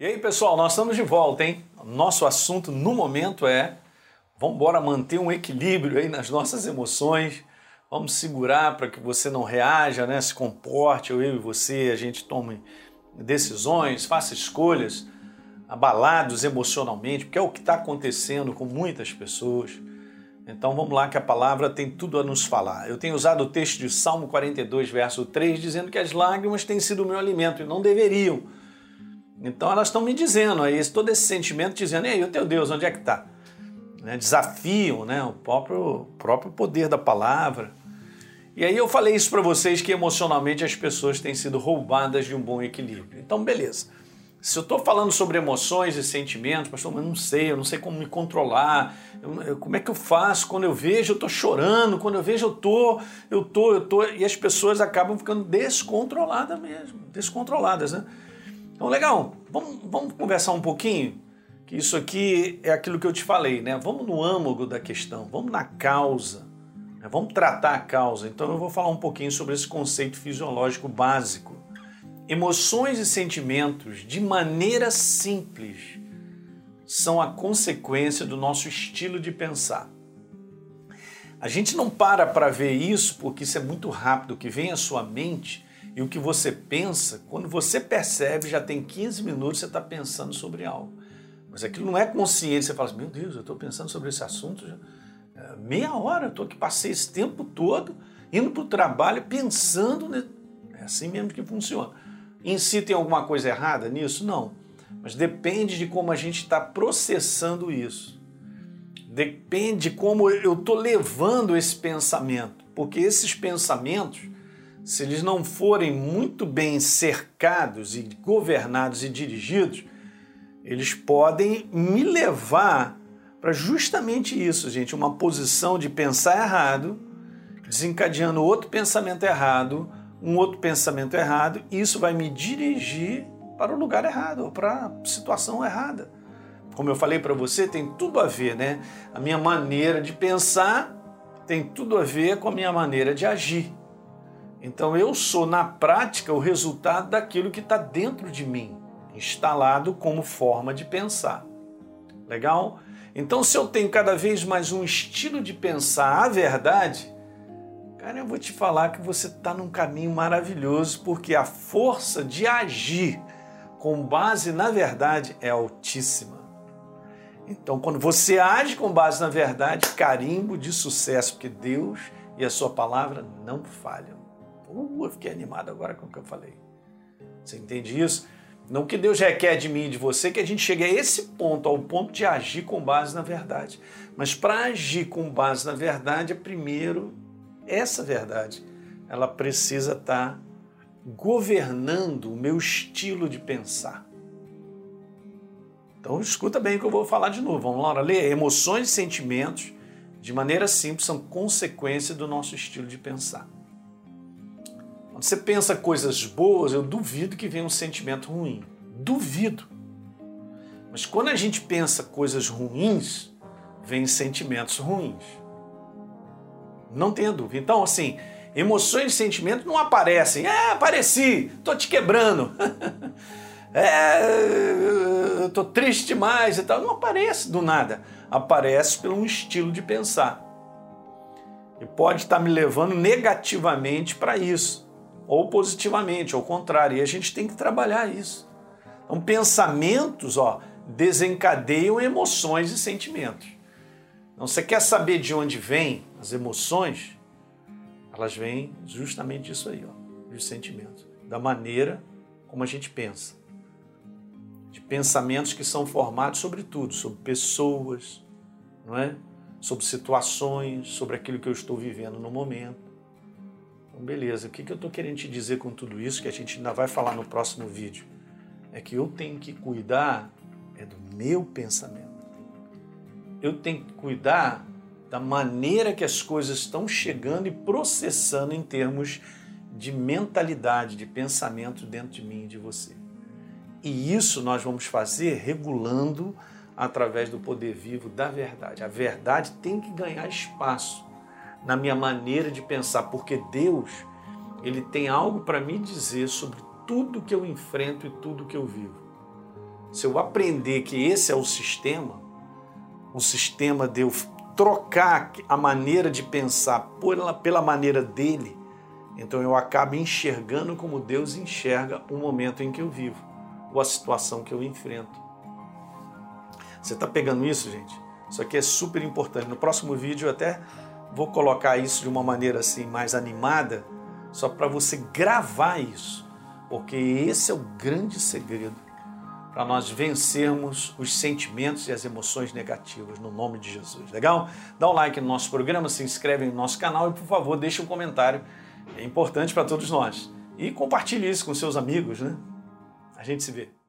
E aí, pessoal, nós estamos de volta, hein? Nosso assunto no momento é vamos embora manter um equilíbrio aí nas nossas emoções. Vamos segurar para que você não reaja, né? Se comporte, eu, e você, a gente tome decisões, faça escolhas abalados emocionalmente, porque é o que está acontecendo com muitas pessoas. Então vamos lá que a palavra tem tudo a nos falar. Eu tenho usado o texto de Salmo 42, verso 3, dizendo que as lágrimas têm sido o meu alimento e não deveriam então elas estão me dizendo aí, todo esse sentimento dizendo, ei, o teu Deus, onde é que está? Né? Desafiam né? o próprio, próprio poder da palavra. E aí eu falei isso para vocês que emocionalmente as pessoas têm sido roubadas de um bom equilíbrio. Então, beleza. Se eu estou falando sobre emoções e sentimentos, pastor, mas não sei, eu não sei como me controlar. Eu, eu, como é que eu faço? Quando eu vejo, eu estou chorando. Quando eu vejo, eu tô, eu tô, eu tô. E as pessoas acabam ficando descontroladas mesmo, descontroladas, né? Então, legal, vamos, vamos conversar um pouquinho? Que isso aqui é aquilo que eu te falei, né? Vamos no âmago da questão, vamos na causa, né? vamos tratar a causa. Então, eu vou falar um pouquinho sobre esse conceito fisiológico básico. Emoções e sentimentos, de maneira simples, são a consequência do nosso estilo de pensar. A gente não para para ver isso porque isso é muito rápido, que vem à sua mente e o que você pensa, quando você percebe, já tem 15 minutos você está pensando sobre algo. Mas aquilo não é consciente, você fala assim, meu Deus, eu estou pensando sobre esse assunto já é, meia hora, estou aqui, passei esse tempo todo indo para o trabalho pensando, é assim mesmo que funciona. Em si tem alguma coisa errada nisso? Não. Mas depende de como a gente está processando isso. Depende de como eu estou levando esse pensamento. Porque esses pensamentos, se eles não forem muito bem cercados e governados e dirigidos, eles podem me levar para justamente isso, gente, uma posição de pensar errado, desencadeando outro pensamento errado, um outro pensamento errado, e isso vai me dirigir para o lugar errado, ou para a situação errada. Como eu falei para você, tem tudo a ver, né? A minha maneira de pensar tem tudo a ver com a minha maneira de agir. Então eu sou, na prática, o resultado daquilo que está dentro de mim, instalado como forma de pensar. Legal? Então, se eu tenho cada vez mais um estilo de pensar a verdade, cara, eu vou te falar que você está num caminho maravilhoso, porque a força de agir com base na verdade é altíssima. Então, quando você age com base na verdade, carimbo de sucesso, porque Deus e a sua palavra não falham. Uh, eu fiquei animado agora com o que eu falei. Você entende isso? Não que Deus requer de mim e de você que a gente chegue a esse ponto, ao ponto de agir com base na verdade. Mas para agir com base na verdade, primeiro essa verdade. Ela precisa estar tá governando o meu estilo de pensar. Então escuta bem o que eu vou falar de novo. Vamos lá, ler. Emoções e sentimentos, de maneira simples, são consequência do nosso estilo de pensar. Você pensa coisas boas, eu duvido que venha um sentimento ruim. Duvido. Mas quando a gente pensa coisas ruins, vem sentimentos ruins. Não tenha dúvida. Então, assim, emoções e sentimentos não aparecem. É, apareci, tô te quebrando. é, tô triste demais e tal. Não aparece do nada. Aparece pelo um estilo de pensar. E pode estar me levando negativamente para isso ou positivamente, ao contrário. E a gente tem que trabalhar isso. Então, pensamentos ó, desencadeiam emoções e sentimentos. Então, você quer saber de onde vêm as emoções? Elas vêm justamente disso aí, ó, dos sentimentos, da maneira como a gente pensa. De pensamentos que são formados sobre tudo, sobre pessoas, não é? sobre situações, sobre aquilo que eu estou vivendo no momento. Beleza, o que, que eu estou querendo te dizer com tudo isso, que a gente ainda vai falar no próximo vídeo? É que eu tenho que cuidar é do meu pensamento. Eu tenho que cuidar da maneira que as coisas estão chegando e processando em termos de mentalidade, de pensamento dentro de mim e de você. E isso nós vamos fazer regulando através do poder vivo da verdade. A verdade tem que ganhar espaço na minha maneira de pensar, porque Deus, ele tem algo para me dizer sobre tudo que eu enfrento e tudo que eu vivo. se eu aprender que esse é o sistema, o sistema de eu trocar a maneira de pensar pela, pela maneira dele, então eu acabo enxergando como Deus enxerga o momento em que eu vivo, ou a situação que eu enfrento. Você está pegando isso, gente? Isso aqui é super importante. No próximo vídeo eu até vou colocar isso de uma maneira assim mais animada, só para você gravar isso, porque esse é o grande segredo para nós vencermos os sentimentos e as emoções negativas no nome de Jesus. Legal? Dá um like no nosso programa, se inscreve no nosso canal e por favor deixe um comentário. É importante para todos nós. E compartilhe isso com seus amigos, né? A gente se vê.